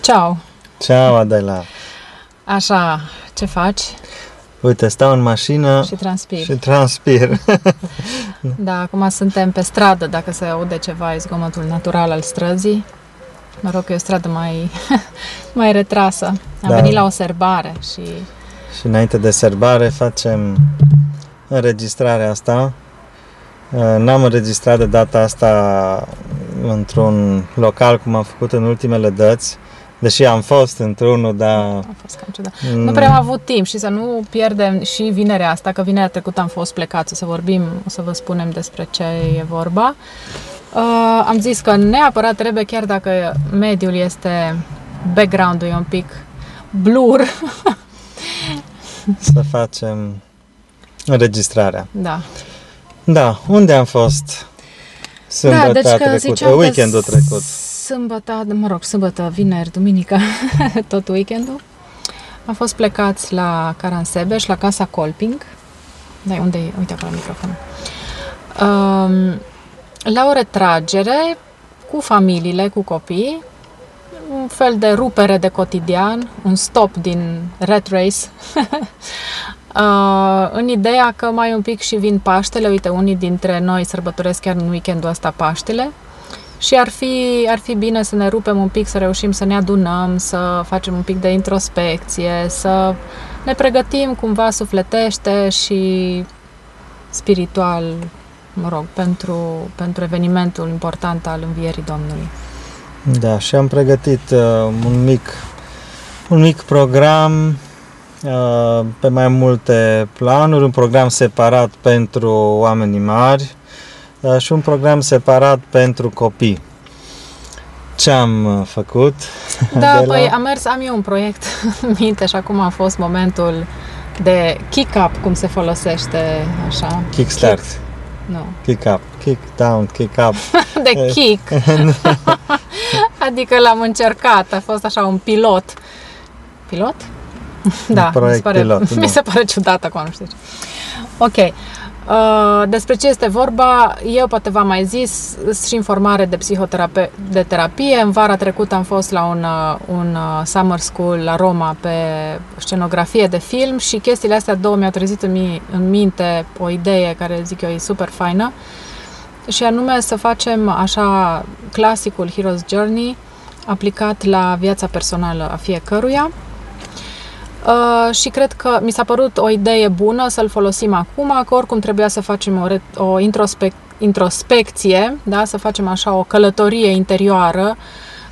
Ciao! Ceau, Adela! Așa, ce faci? Uite, stau în mașină Și transpiri. și transpir. Da, acum suntem pe stradă, dacă se aude ceva, e zgomotul natural al străzii. Mă rog că e o stradă mai, mai retrasă. Am Da. venit la o serbare și și înainte de serbare facem înregistrarea asta. Uh, N-am înregistrat de data asta într-un local cum am făcut în ultimele dăți, deși am fost într-unul, dar a fost cam ciudat. Mm. Nu prea am avut timp și să nu pierdem și vinerea asta, că vinerea trecută am fost plecați, o să vorbim, o să vă spunem despre ce e vorba. Uh, am zis că neapărat trebuie, chiar dacă mediul este, background-ul e un pic blur, să facem înregistrarea. da. Da, unde am fost sâmbătă da, deci că trecut, ziceam că weekendul trecut? Sâmbătă, mă rog, sâmbătă, vineri, duminică, tot weekendul. Am fost plecați la Caransebeș, la Casa Colping. Da, unde e? Uite acolo microfonul. Um, la o retragere cu familiile, cu copii, un fel de rupere de cotidian, un stop din rat race, uh, în ideea că mai un pic și vin Paștele, uite, unii dintre noi sărbătoresc chiar în weekendul ăsta Paștele, și ar fi, ar fi bine să ne rupem un pic, să reușim să ne adunăm, să facem un pic de introspecție, să ne pregătim cumva sufletește și spiritual, mă rog, pentru, pentru evenimentul important al învierii Domnului. Da, și am pregătit uh, un mic un mic program uh, pe mai multe planuri, un program separat pentru oamenii mari uh, și un program separat pentru copii. Ce am uh, făcut? Da, De la- păi am mers, am eu un proiect în minte și acum a fost momentul de kick-up, cum se folosește așa. Kickstart, Kick, nu. kick up, kick down, kick up. De kick. adică l-am încercat, a fost așa un pilot. Pilot? Da, mi se, proiect pare, pilot, mi da. se pare ciudat acum, nu știu. ce. Ok. Uh, despre ce este vorba, eu poate v-am mai zis, sunt și în formare de psihoterape- de terapie. În vara trecută am fost la un, uh, un uh, summer school la Roma pe scenografie de film și chestiile astea două mi-au trezit în, mi- în minte o idee care zic eu e super faină și anume să facem așa clasicul Hero's Journey aplicat la viața personală a fiecăruia. Uh, și cred că mi s-a părut o idee bună să-l folosim acum, că oricum trebuia să facem o, re- o introspec- introspecție, da? să facem așa o călătorie interioară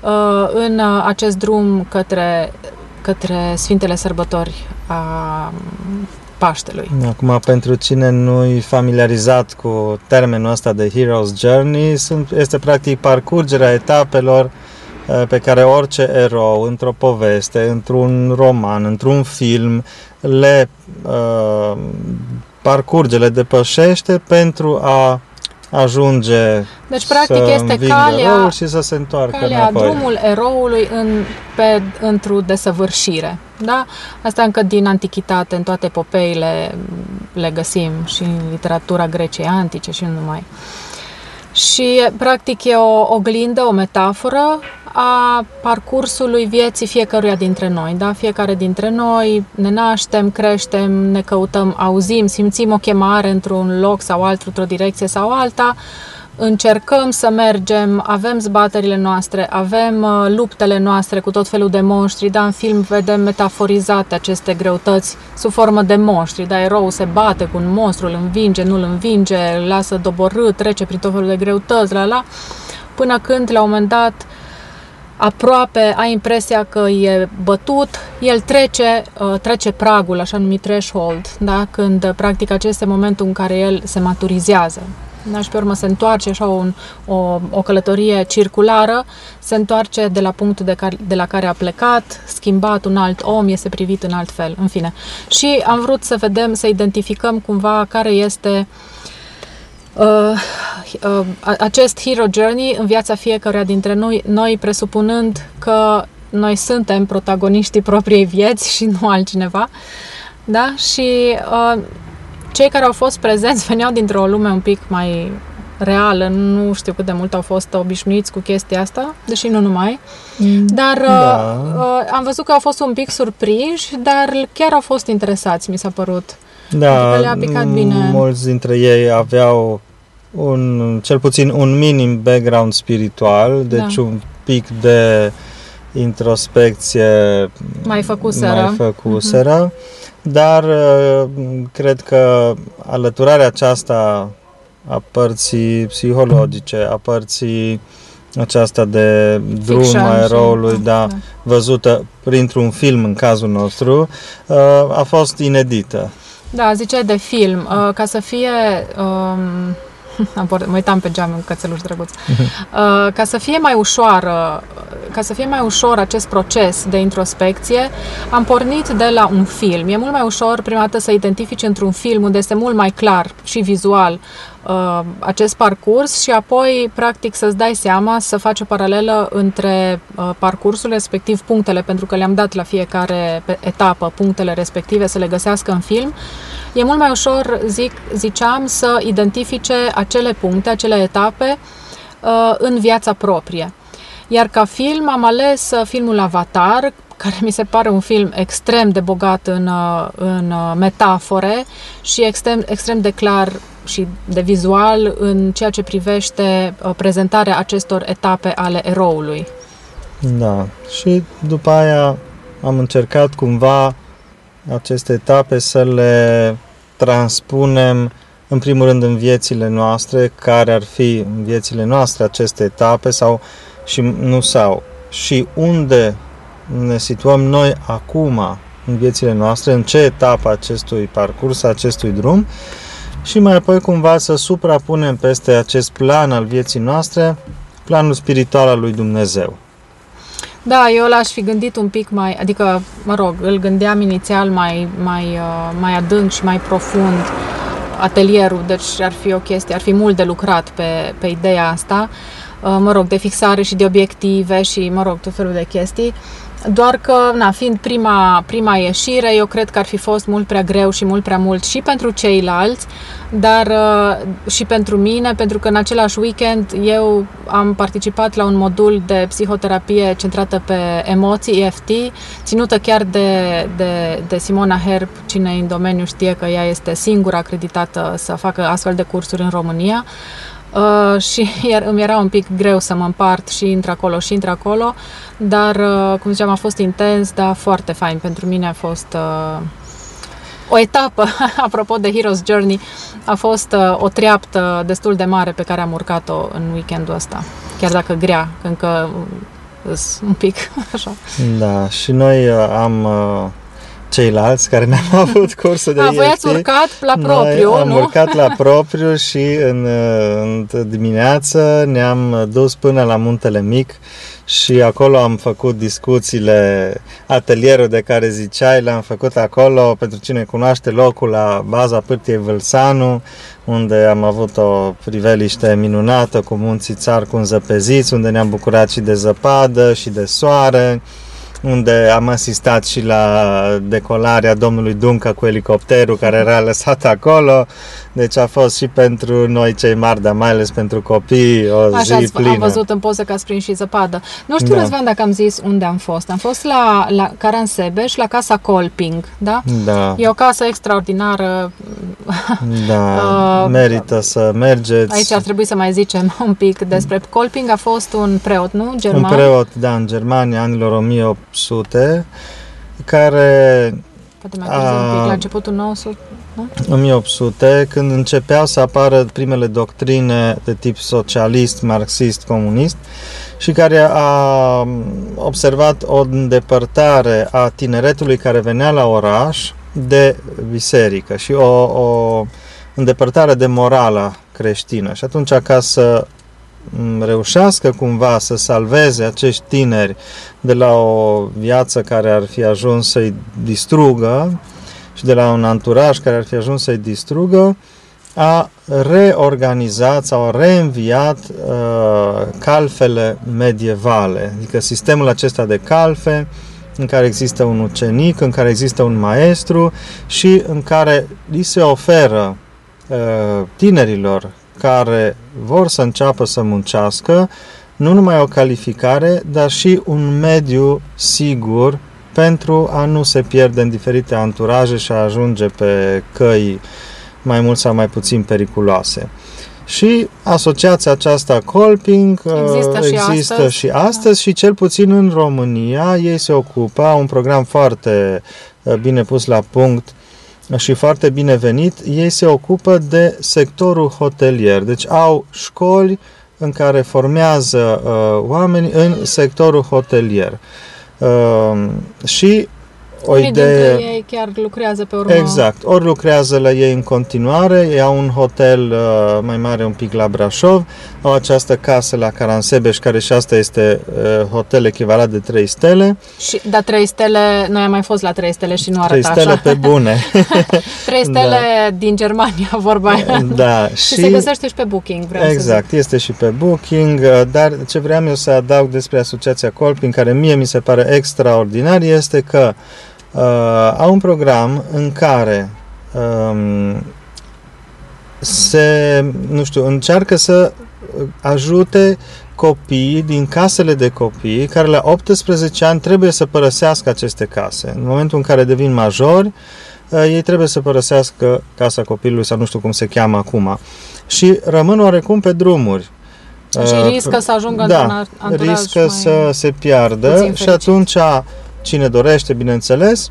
uh, în uh, acest drum către, către Sfintele Sărbători a Paștelui. Acum, pentru cine nu e familiarizat cu termenul ăsta de Hero's Journey, sunt, este practic parcurgerea etapelor uh, pe care orice erou într-o poveste, într-un roman, într-un film, le uh, parcurge, le depășește pentru a ajunge Deci, practic, să este învingă calea, răul și să se întoarcă calea înapoi. drumul eroului în, pe, într-o desăvârșire. Da? Asta încă din antichitate, în toate epopeile le găsim și în literatura Greciei antice și nu numai. Și practic e o oglindă, o metaforă a parcursului vieții fiecăruia dintre noi. Da? Fiecare dintre noi ne naștem, creștem, ne căutăm, auzim, simțim o chemare într-un loc sau altul, într-o direcție sau alta, încercăm să mergem, avem zbaterile noastre, avem uh, luptele noastre cu tot felul de monștri, da, în film vedem metaforizate aceste greutăți sub formă de monștri, da, eroul se bate cu un monstru, îl învinge, nu îl învinge, îl lasă doborât, trece prin tot felul de greutăți, la la, până când, la un moment dat, aproape ai impresia că e bătut, el trece, uh, trece pragul, așa numit threshold, da? când uh, practic acesta este momentul în care el se maturizează. Da? Și pe urmă se întoarce așa un, o, o călătorie circulară, se întoarce de la punctul de, care, de la care a plecat, schimbat un alt om, este privit în alt fel, în fine. Și am vrut să vedem, să identificăm cumva care este uh, uh, acest hero journey în viața fiecăruia dintre noi, noi presupunând că noi suntem protagoniștii propriei vieți și nu altcineva. Da? Și uh, cei care au fost prezenți veneau dintr-o lume un pic mai reală, nu știu cât de mult au fost obișnuiți cu chestia asta, deși nu numai, Mm, dar da. uh, uh, am văzut că au fost un pic surprinși, dar chiar au fost interesați, mi s-a părut. Da, Adică le-a picat bine. mulți dintre ei aveau un, cel puțin un minim background spiritual, deci Da. un pic de introspecție Mai făcuseră. mai făcuseră, dar uh, cred că alăturarea aceasta a părții psihologice, a părții aceasta de drum Fiction a și- eroului, da, da, da. văzută printr-un film în cazul nostru, uh, a fost inedită. Da, ziceai de film, uh, ca să fie... Um, am por- mă uitam pe geam un cățeluș drăguț. Uh, ca să fie mai ușoară, ca să fie mai ușor acest proces de introspecție, am pornit de la un film. E mult mai ușor prima dată să identifici într-un film unde este mult mai clar și vizual uh, acest parcurs și apoi, practic, să-ți dai seama să faci o paralelă între uh, parcursul respectiv, punctele, pentru că le-am dat la fiecare pe- etapă punctele respective să le găsească în film. E mult mai ușor, zic, ziceam, să identifice acele puncte, acele etape uh, în viața proprie. Iar ca film am ales uh, filmul Avatar, care mi se pare un film extrem de bogat în, uh, în uh, metafore și extrem, extrem de clar și de vizual în ceea ce privește uh, prezentarea acestor etape ale eroului. Da. Și după aia am încercat cumva aceste etape să le transpunem în primul rând în viețile noastre, care ar fi în viețile noastre aceste etape sau și nu sau și unde ne situăm noi acum în viețile noastre, în ce etapă acestui parcurs, acestui drum și mai apoi cumva să suprapunem peste acest plan al vieții noastre planul spiritual al lui Dumnezeu. Da, eu l-aș fi gândit un pic mai, adică, mă rog, îl gândeam inițial mai, mai, uh, mai adânc și mai profund atelierul, deci ar fi o chestie, ar fi mult de lucrat pe, pe ideea asta, uh, mă rog, de fixare și de obiective și, mă rog, tot felul de chestii. Doar că, na, fiind prima, prima ieșire, eu cred că ar fi fost mult prea greu și mult prea mult și pentru ceilalți, dar uh, și pentru mine, pentru că în același weekend eu am participat la un modul de psihoterapie centrată pe emoții, EFT, ținută chiar de, de, de Simona Herb, cine în domeniu știe că ea este singura acreditată să facă astfel de cursuri în România. Uh, și iar îmi era un pic greu să mă împart și într-acolo și într-acolo, dar, uh, cum ziceam, a fost intens, dar foarte fain. Pentru mine a fost uh, o etapă, apropo de Hero's Journey, a fost uh, o treaptă destul de mare pe care am urcat-o în weekendul ăsta. Chiar dacă grea, că încă uh, îs un pic așa. Da, și noi uh, am uh, ceilalți care ne-am avut cursul de A, voi EFT, ați urcat la propriu, noi am nu? urcat la propriu și în, uh, în dimineață ne-am dus până la Muntele Mic și acolo am făcut discuțiile, atelierul de care ziceai, le-am făcut acolo, pentru cine cunoaște locul, la baza Pârtiei Vâlsanu, unde am avut o priveliște minunată cu munții țar cu înzăpeziți, unde ne-am bucurat și de zăpadă și de soare, unde am asistat și la decolarea domnului Dunca cu elicopterul care era lăsat acolo. Deci a fost și pentru noi cei mari, dar mai ales pentru copii, o Așa zi ați, plină. am văzut în poză că ați prins și zăpadă. Nu știu, Da. Răzvan, dacă am zis unde am fost. Am fost la, la Caransebeș, la Casa Colping, da? Da, E o casă extraordinară. da, Uh, merită să mergeți. Aici ar trebui să mai zicem un pic despre Colping. A fost un preot, nu? German. Un preot, da, în Germania, anilor 1800, care Poate mai târziu un pic, A- la începutul 900, nu? 1800, când începeau să apară primele doctrine de tip socialist, marxist, comunist și care a observat o îndepărtare a tineretului care venea la oraș de biserică și o, o îndepărtare de morala creștină. Și atunci, ca să m, reușească cumva să salveze acești tineri de la o viață care ar fi ajuns să-i distrugă, și de la un anturaj care ar fi ajuns să-i distrugă, a reorganizat sau a reînviat uh, calfele medievale, adică sistemul acesta de calfe în care există un ucenic, în care există un maestru și în care li se oferă uh, tinerilor care vor să înceapă să muncească nu numai o calificare, dar și un mediu sigur pentru a nu se pierde în diferite anturaje și a ajunge pe căi mai mult sau mai puțin periculoase. Și asociația aceasta Colping există, și, există astăzi. și astăzi și cel puțin în România ei se ocupă, au un program foarte bine pus la punct și foarte binevenit, ei se ocupă de sectorul hotelier. Deci au școli în care formează uh, oameni în sectorul hotelier. Uh, și o Unii idee... dintre ei chiar lucrează pe urmă. Exact. Ori lucrează la ei în continuare, ei au un hotel uh, mai mare un pic la Brașov, au această casă la Caransebeș, care și asta este uh, hotel echivalent de 3 stele. Și, dar 3 stele, noi am mai fost la 3 stele și nu arată 3 stele așa. pe bune. 3 stele da. din Germania, vorba aia. Da. și, și se găsește și pe Booking, vreau Exact, să zic. este și pe Booking, uh, dar ce vreau eu să adaug despre asociația Colping, care mie mi se pare extraordinar, este că uh, au un program în care um, se, nu știu, încearcă să ajute copii din casele de copii care la 18 ani trebuie să părăsească aceste case. În momentul în care devin majori, uh, ei trebuie să părăsească casa copilului sau nu știu cum se cheamă acum și rămân oarecum pe drumuri. Și Uh, riscă să ajungă da, într-un anturaj riscă mai să se piardă puțin și fericit. atunci cine dorește, bineînțeles,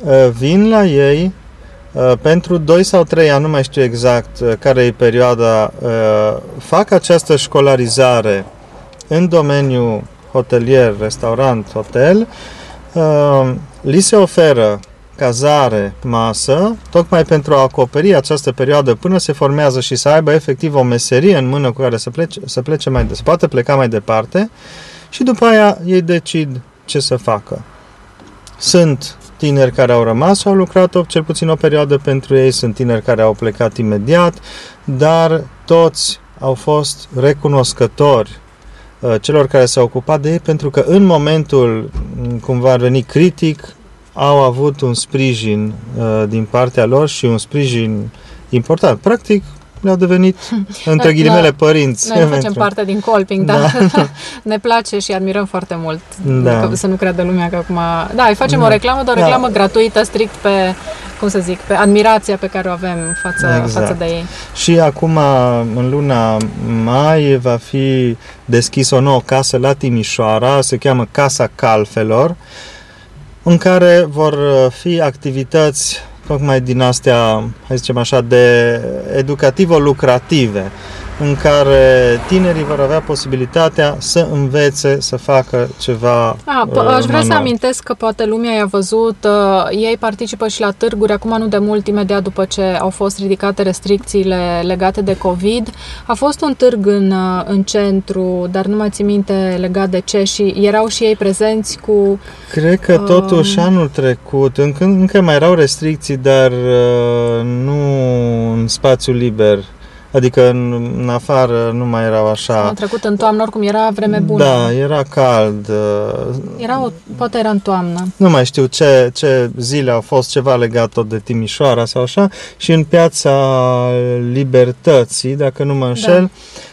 uh, vin la ei uh, pentru 2 sau 3 ani, nu mai știu exact uh, care e perioada, uh, fac această școlarizare în domeniul hotelier, restaurant, hotel, uh, li se oferă cazare, masă, tocmai pentru a acoperi această perioadă până se formează și să aibă efectiv o meserie în mână cu care să plece, să plece mai de, să poată pleca mai departe și după aia ei decid ce să facă. Sunt tineri care au rămas, au lucrat o, cel puțin o perioadă pentru ei, sunt tineri care au plecat imediat, dar toți au fost recunoscători uh, celor care s-au ocupat de ei pentru că în momentul m, cum va veni critic au avut un sprijin uh, din partea lor și un sprijin important. Practic, le-au devenit, între Da, ghilimele, da. părinți. Noi nu facem pentru- parte din Colping, Da. dar ne place și admirăm foarte mult. Da. Că, să nu creadă lumea că acum... Da, îi facem o Da. reclamă, dar o Da. reclamă gratuită, strict pe, cum să zic, pe admirația pe care o avem față, Exact. față de ei. Și acum, în luna mai, va fi deschis o nouă casă la Timișoara, se cheamă Casa Calfelor, în care vor uh, fi activități tocmai din astea, hai să zicem așa, de educativo-lucrative, în care tinerii vor avea posibilitatea să învețe să facă ceva A, p- uh, aș vrea să manual. amintesc că poate lumea i-a văzut, uh, ei participă și la târguri, acum nu de mult, imediat după ce au fost ridicate restricțiile legate de COVID. A fost un târg în, uh, în centru, dar nu mai țin minte legat de ce și erau și ei prezenți cu... Cred că totuși Um, anul trecut, încă, încă mai erau restricții, dar uh, nu în spațiu liber. Adică în, în afară nu mai erau A așa. trecut în toamnă, oricum era vreme bună. Da, era cald. uh, Era o, poate era în toamnă. Nu mai știu ce, ce zile au fost, ceva legat tot de Timișoara sau așa. Și în piața Libertății, dacă nu mă înșel,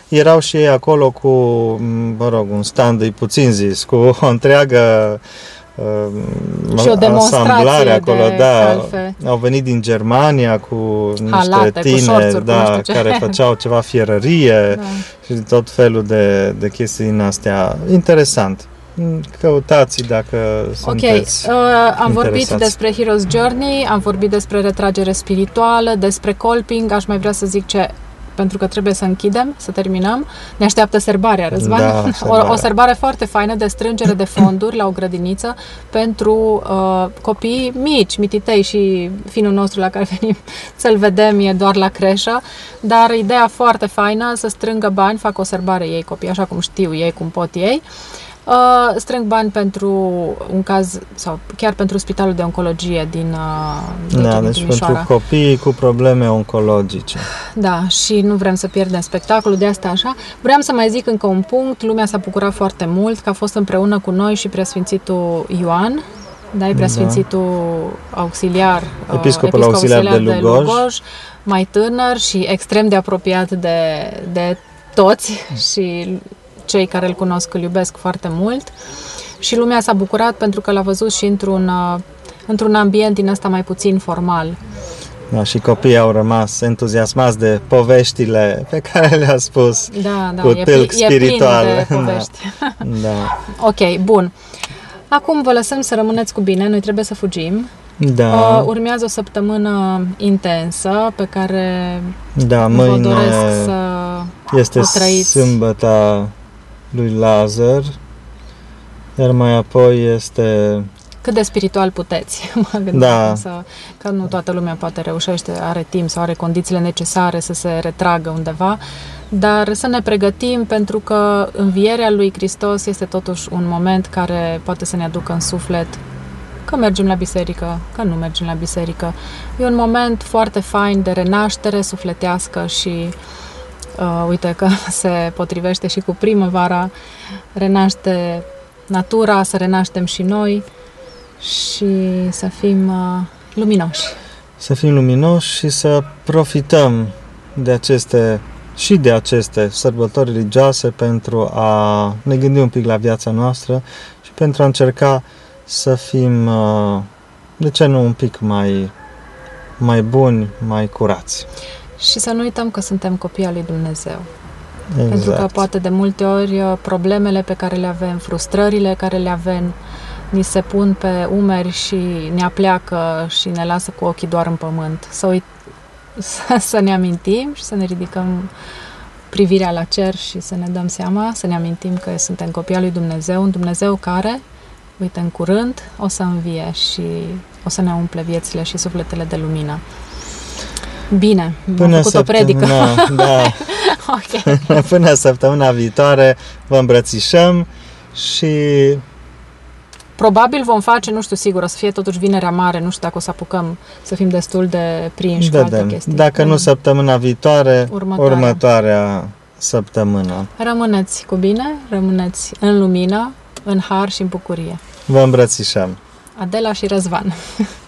Da. erau și ei acolo cu, mă rog, un stand, e puțin zis, cu o întreagă uh, Și o demonstrație asamblare acolo, de da. calfe. Au venit din Germania cu niște Halate, cu tineri, șorțuri, cu nu da, știu ce. care făceau ceva fierărie Da. și tot felul de, de chestii din astea. Interesant. Căutați dacă Ok, sunteți uh, am vorbit interesați. despre Hero's Journey, am vorbit despre retragere spirituală, despre colping, aș mai vrea să zic ce pentru că trebuie să închidem, să terminăm. Ne așteaptă serbarea, Răzvan. Da, o, serbarea. o serbare foarte faină de strângere de fonduri la o grădiniță pentru uh, copii mici, mititei și finul nostru la care venim să-l vedem e doar la creșă, dar ideea foarte faină să strângă bani, fac o serbare ei copii, așa cum știu ei, cum pot ei. Uh, strâng bani pentru un caz sau chiar pentru spitalul de oncologie din, uh, din Da, deci Timișoara. pentru copii cu probleme oncologice. Da, și nu vrem să pierdem spectacolul, de asta așa. Vreau să mai zic încă un punct. Lumea s-a bucurat foarte mult că a fost împreună cu noi și preasfințitul Ioan Da, e preasfințitul auxiliar, uh, Episcopul auxiliar de Lugoj. Lugoj, mai tânăr și extrem de apropiat de, de toți și cei care îl cunosc îl iubesc foarte mult. Și lumea s-a bucurat pentru că l-a văzut și într-un, uh, într-un ambient din ăsta mai puțin formal. Da, și copiii au rămas entuziasmați de poveștile pe care le-a spus Da, da, cu e, tâlc pli- e plin spiritual. de povești. Da. ok, bun. Acum vă lăsăm să rămâneți cu bine, noi trebuie să fugim. Da, Uh, urmează o săptămână intensă pe care da, vă mâine doresc să este o trăiți. sâmbăta lui Lazar, iar mai apoi este cât de spiritual puteți. Mă gândesc Da. să, că nu toată lumea poate reușește, are timp sau are condițiile necesare să se retragă undeva, dar să ne pregătim pentru că învierea lui Hristos este totuși un moment care poate să ne aducă în suflet că mergem la biserică, că nu mergem la biserică. E un moment foarte fain de renaștere sufletească și uh, uite că se potrivește și cu primăvara, renaște natura, să renaștem și noi și să fim uh, luminoși. să fim luminoși și să profităm de aceste și de aceste sărbători religioase pentru a ne gândi un pic la viața noastră și pentru a încerca să fim, uh, de ce nu, un pic mai, mai buni, mai curați. Și să nu uităm că suntem copii al lui Dumnezeu. Exact. Pentru că poate de multe ori uh, problemele pe care le avem, frustrările care le avem, ni se pun pe umeri și ne apleacă și ne lasă cu ochii doar în pământ. Să, uit, să, să ne amintim și să ne ridicăm privirea la cer și să ne dăm seama, să ne amintim că suntem copii al lui Dumnezeu, un Dumnezeu care, uite, în curând o să învie și o să ne umple viețile și sufletele de lumină. Bine, am făcut o predică. săptămâna- Da, ok. până săptămâna viitoare vă îmbrățișăm și Probabil vom face, nu știu sigur, o să fie totuși vinerea mare, nu știu dacă o să apucăm să fim destul de prinși cu alte vedem. chestii. Dacă nu Mm. săptămâna viitoare, Următoarea. următoarea săptămână. Rămâneți cu bine, rămâneți în lumină, în har și în bucurie. Vă îmbrățișăm. Adela și Răzvan.